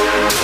Drive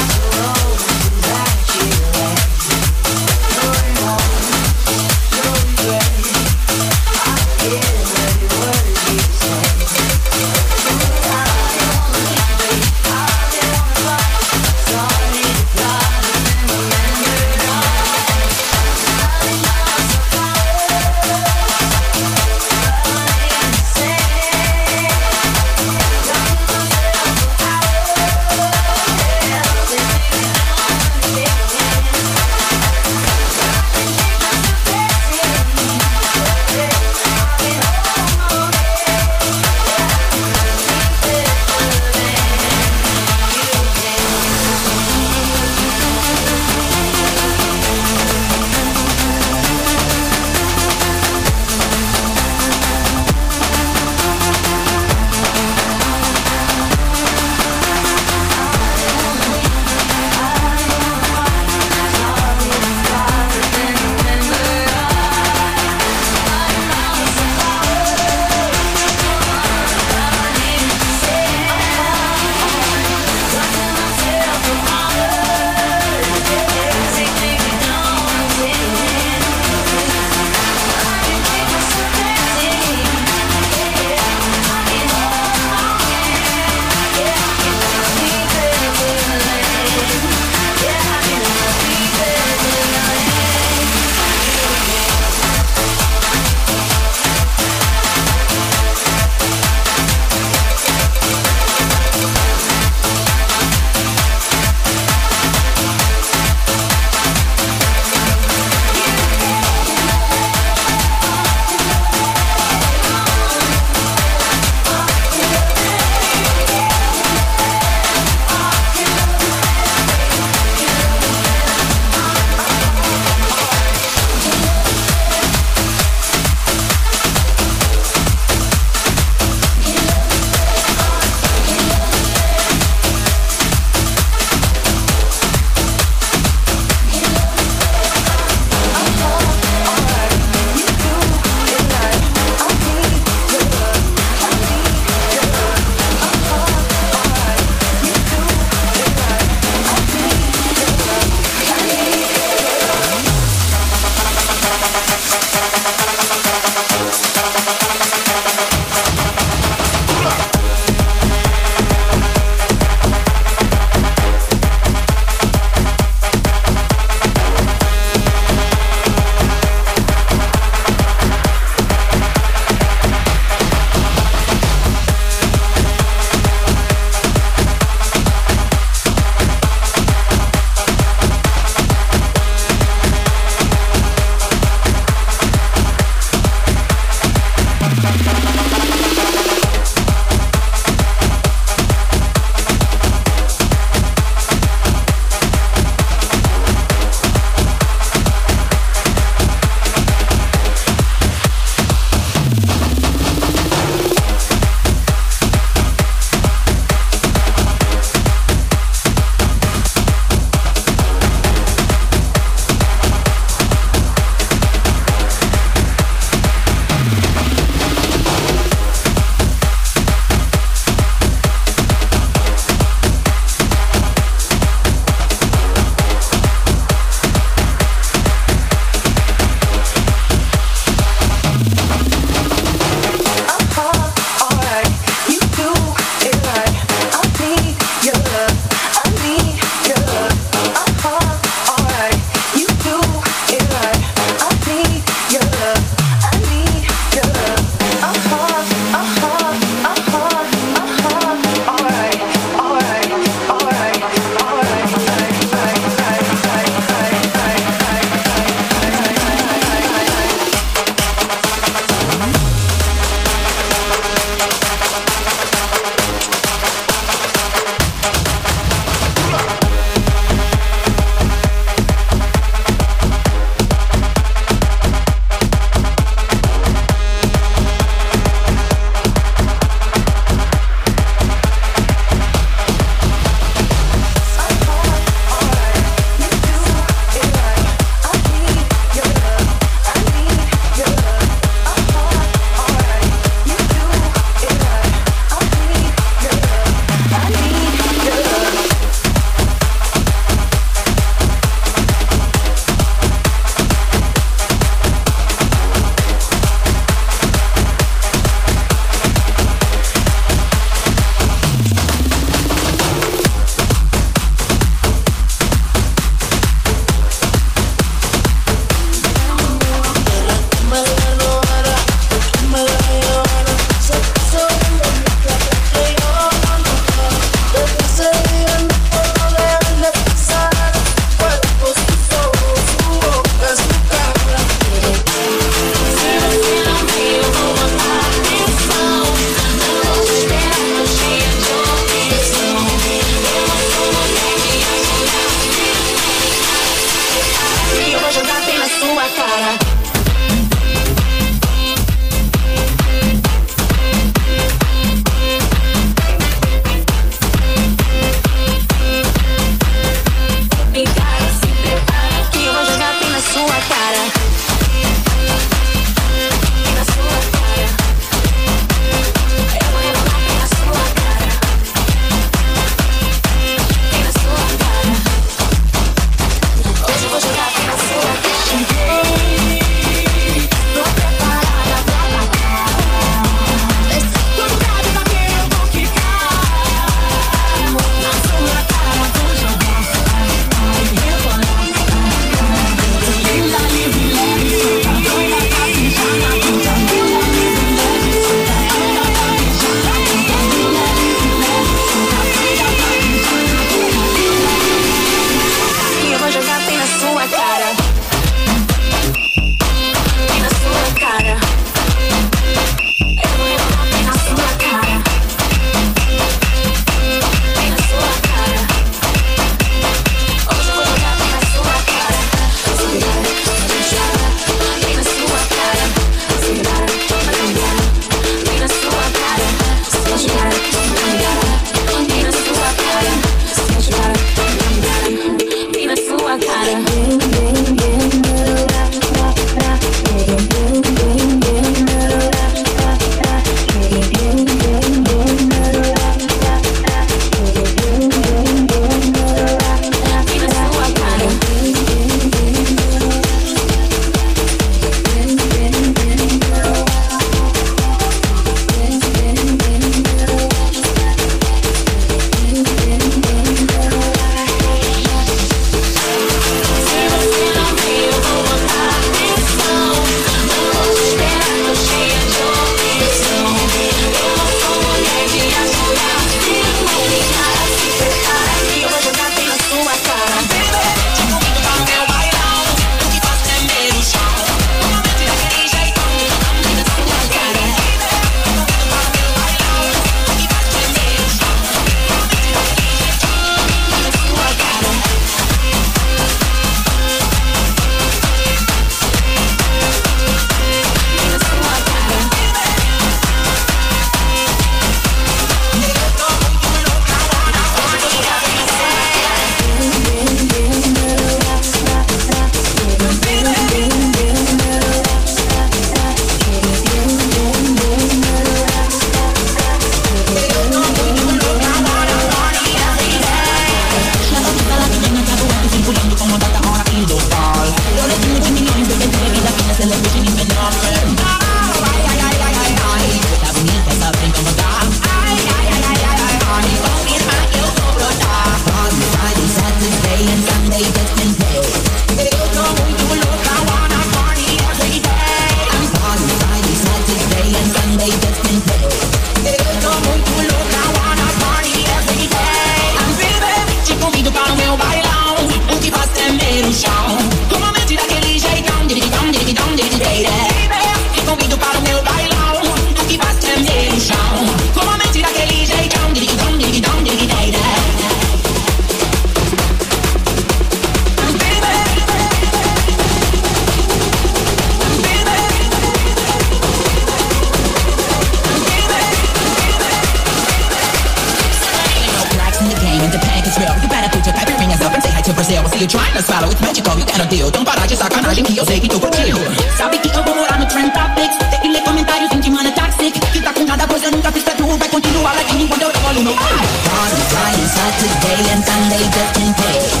it's magical, you got. Don't parar de sacanagem que eu sei que tu curtiu. Sabe que eu vou morar no Trend Topics. Tem que ler comentários em de mana toxic. Que tá com nunca fiz. Vai continuar enquanto eu rolo. Party, Friday, Saturday and Sunday just in case.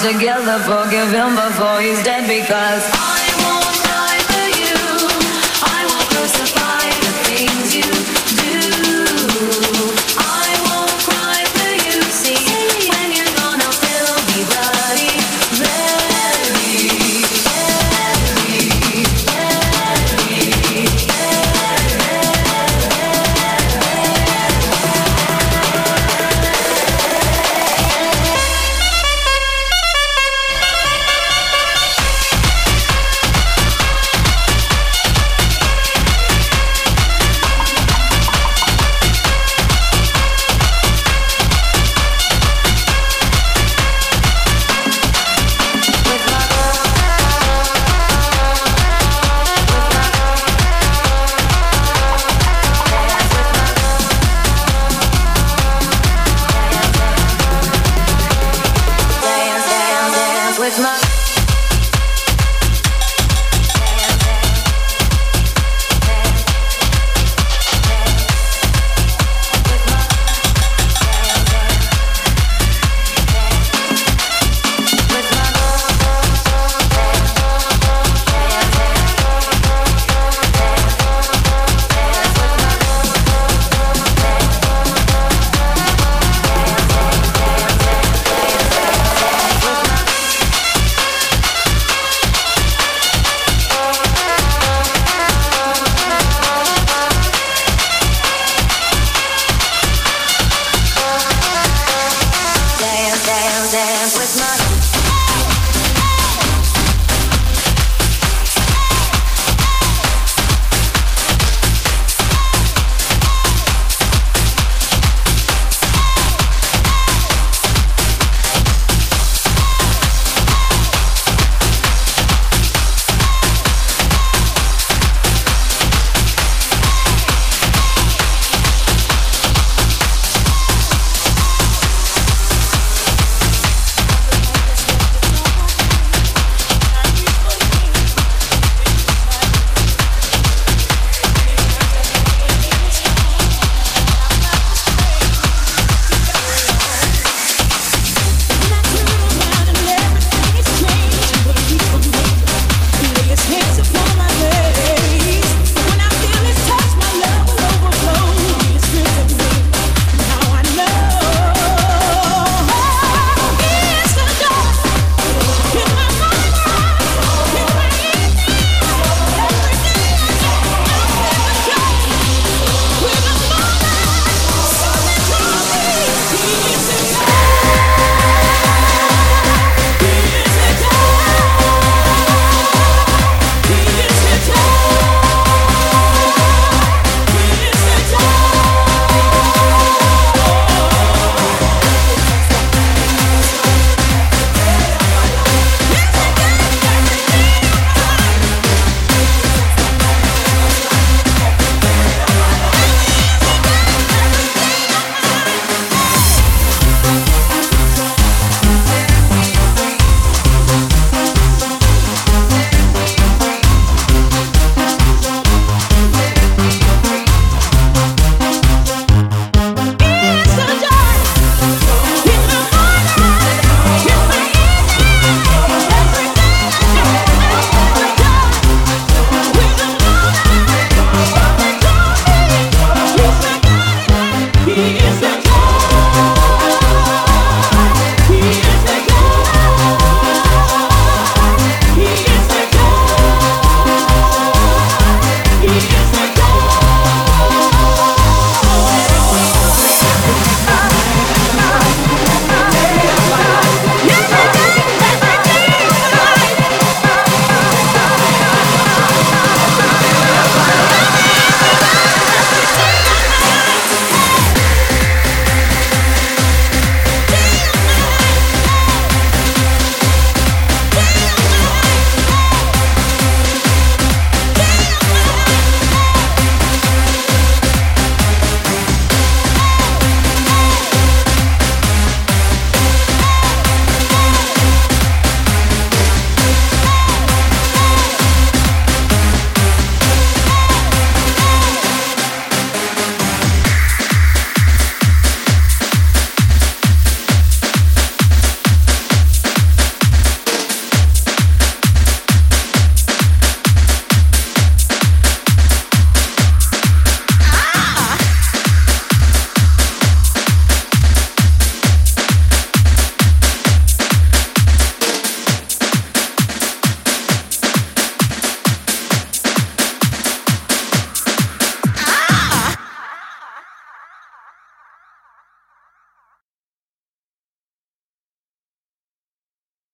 Together, forgive him before he's dead because.